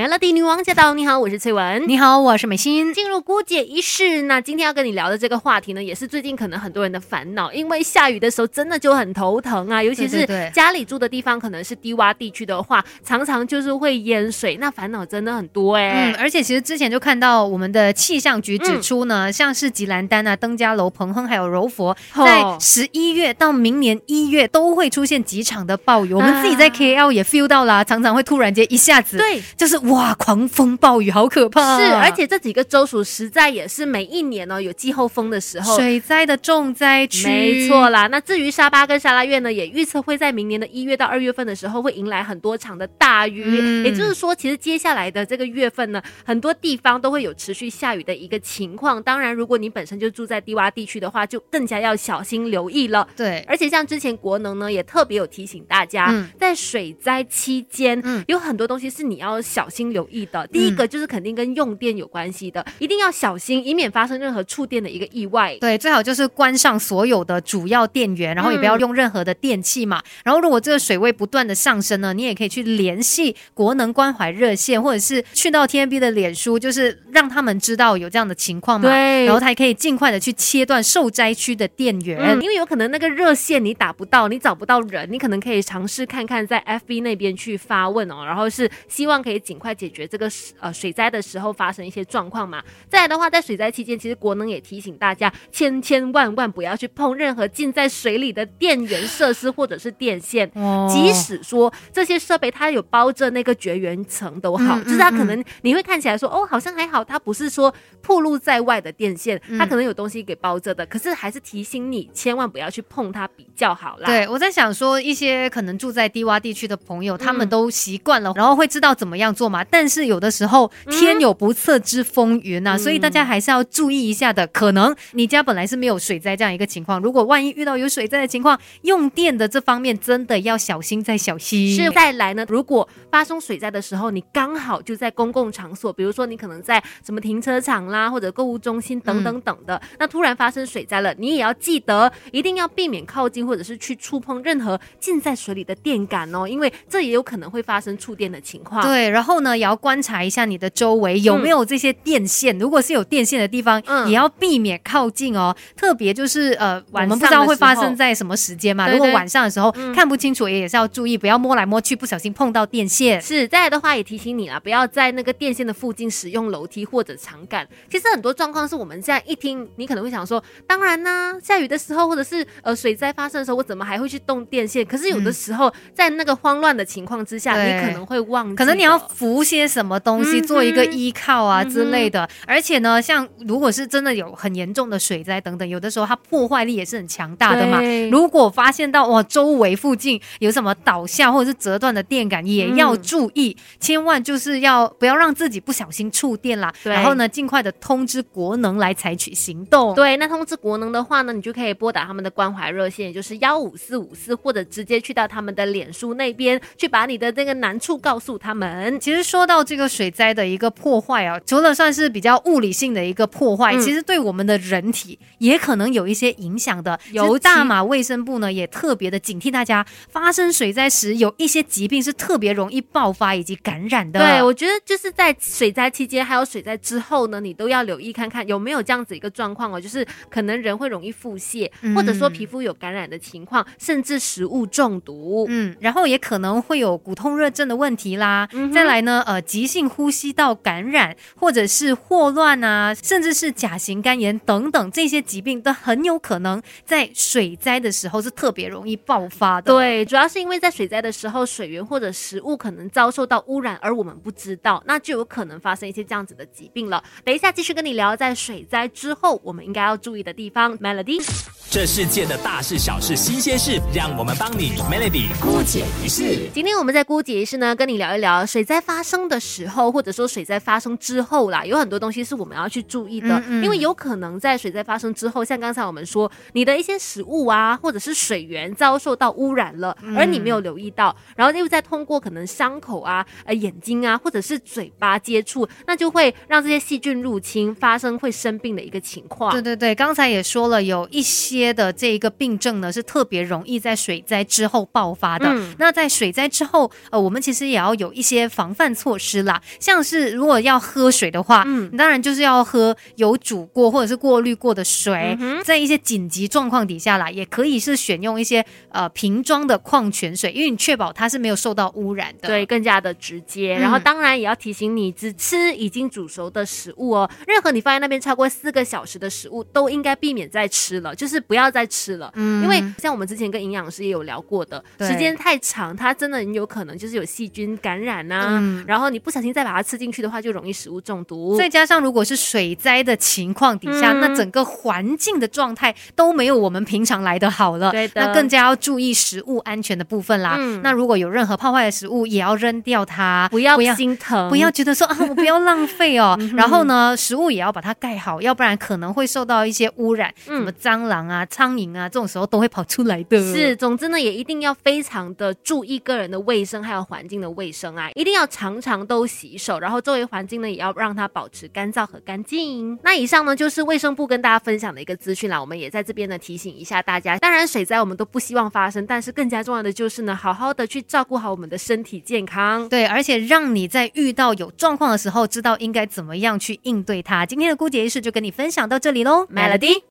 Melody 女王驾到！你好，我是翠文。你好，我是美心。进入姑姐仪式，那今天要跟你聊的这个话题呢，也是最近可能很多人的烦恼，因为下雨的时候真的就很头疼啊，尤其是家里住的地方可能是低洼地区的话，常常就是会淹水，那烦恼真的很多哎。嗯，而且其实之前就看到我们的气象局指出呢，像是吉兰丹啊、登嘉楼、彭亨还有柔佛，在十一月到明年一月都会出现几场的暴雨。我们自己在 KL 也 feel 到啦，常常会突然间一下子，对，就是。哇，狂风暴雨好可怕！是，而且这几个州属实在也是每一年呢有季候风的时候，水灾的重灾区。没错啦，那至于沙巴跟沙拉越呢，也预测会在明年的一月到二月份的时候会迎来很多场的大雨。也就是说，其实接下来的这个月份呢，很多地方都会有持续下雨的一个情况。当然，如果你本身就住在低洼地区的话，就更加要小心留意了。对，而且像之前国能呢也特别有提醒大家，在水灾期间，嗯，有很多东西是你要小心。心留意的，第一个就是肯定跟用电有关系的，一定要小心，以免发生任何触电的一个意外。对，最好就是关上所有的主要电源，然后也不要用任何的电器嘛。然后如果这个水位不断的上升呢，你也可以去联系国能关怀热线，或者是去到 TNB 的脸书，就是让他们知道有这样的情况嘛。对，然后他可以尽快的去切断受灾区的电源，因为有可能那个热线你打不到，你找不到人，你可能可以尝试看看在 FB 那边去发问哦，然后是希望可以尽快。解决这个呃水灾的时候发生一些状况嘛？再来的话，在水灾期间，其实国能也提醒大家，千千万万不要去碰任何浸在水里的电源设施或者是电线。哦。即使说这些设备它有包着那个绝缘层都好，就是它可能你会看起来说哦好像还好，它不是说暴露在外的电线，它可能有东西给包着的。可是还是提醒你，千万不要去碰它比较好啦。对，我在想说一些可能住在低洼地区的朋友，他们都习惯了，然后会知道怎么样做嘛。但是有的时候天有不测之风云呐，所以大家还是要注意一下的。可能你家本来是没有水灾这样一个情况，如果万一遇到有水灾的情况，用电的这方面真的要小心再小心。是再来呢，如果发生水灾的时候，你刚好就在公共场所，比如说你可能在什么停车场啦，或者购物中心等等等的，那突然发生水灾了，你也要记得一定要避免靠近或者是去触碰任何浸在水里的电杆哦，因为这也有可能会发生触电的情况。对，然后呢，也要。观察一下你的周围有没有这些电线，如果是有电线的地方，也要避免靠近哦。特别就是呃，我们不知道会发生在什么时间嘛。如果晚上的时候看不清楚，也也是要注意，不要摸来摸去，不小心碰到电线。是再来的话，也提醒你啦，不要在那个电线的附近使用楼梯或者长杆。其实很多状况是我们现在一听，你可能会想说，当然呢，下雨的时候或者是呃水灾发生的时候，我怎么还会去动电线？可是有的时候在那个慌乱的情况之下，你可能会忘记，可能你要扶些什。么东西做一个依靠啊之类的，而且呢，像如果是真的有很严重的水灾等等，有的时候它破坏力也是很强大的嘛。如果发现到哇周围附近有什么倒下或者是折断的电杆，也要注意，千万就是要不要让自己不小心触电啦。然后呢，尽快的通知国能来采取行动。对，那通知国能的话呢，你就可以拨打他们的关怀热线，也就是幺五四五四，或者直接去到他们的脸书那边去把你的这个难处告诉他们。其实说到。这个水灾的一个破坏啊，除了算是比较物理性的一个破坏，其实对我们的人体也可能有一些影响的。由大马卫生部呢也特别的警惕大家，发生水灾时有一些疾病是特别容易爆发以及感染的。对，我觉得就是在水灾期间还有水灾之后呢，你都要留意看看有没有这样子一个状况哦，就是可能人会容易腹泻，或者说皮肤有感染的情况，甚至食物中毒。嗯，然后也可能会有骨痛热症的问题啦。再来呢，呃。急性呼吸道感染，或者是霍乱啊，甚至是甲型肝炎等等这些疾病，都很有可能在水灾的时候是特别容易爆发的。对，主要是因为在水灾的时候，水源或者食物可能遭受到污染，而我们不知道，那就有可能发生一些这样子的疾病了。等一下继续跟你聊，在水灾之后我们应该要注意的地方。Melody，这世界的大事小事新鲜事，让我们帮你 Melody 姑解一事。今天我们在姑解一事呢，跟你聊一聊水灾发生的。时候，或者说水灾发生之后啦，有很多东西是我们要去注意的，因为有可能在水灾发生之后，像刚才我们说，你的一些食物啊，或者是水源遭受到污染了，而你没有留意到，然后又再通过可能伤口啊、呃眼睛啊，或者是嘴巴接触，那就会让这些细菌入侵，发生会生病的一个情况。对对对，刚才也说了，有一些的这一个病症呢，是特别容易在水灾之后爆发的。那在水灾之后，呃，我们其实也要有一些防范范措施啦。像是如果要喝水的话，嗯，当然就是要喝有煮过或者是过滤过的水。在一些紧急状况底下啦，也可以是选用一些呃瓶装的矿泉水，因为你确保它是没有受到污染的，对，更加的直接。然后当然也要提醒你，只吃已经煮熟的食物哦。任何你放在那边超过四个小时的食物，都应该避免再吃了，就是不要再吃了。嗯，因为像我们之前跟营养师也有聊过的，时间太长，它真的很有可能就是有细菌感染呐。然后你不小心再把它吃进去的话，就容易食物中毒。再加上如果是水灾的情况底下，那整个环境的状态都没有我们平常来的好了。对的，那更加要注意食物安全的部分啦。那如果有任何泡坏的食物，也要扔掉它，不要心疼，不要觉得说啊，我不要浪费哦。然后呢，食物也要把它盖好，要不然可能会受到一些污染，什么蟑螂啊、苍蝇啊，这种时候都会跑出来的。是，总之呢，也一定要非常的注意个人的卫生，还有环境的卫生啊，一定要常常都洗手，然后周围环境呢也要让它保持干燥和干净。那以上呢就是卫生部跟大家分享的一个资讯啦，我们也在这边呢提醒一下大家。当然，水灾我们都不希望发生，但是更加重要的就是呢，好好的去照顾好我们的身体健康。对，而且让你在遇到有状况的时候，知道应该怎么样去应对它。今天的姑姐仪式就跟你分享到这里喽，Melody。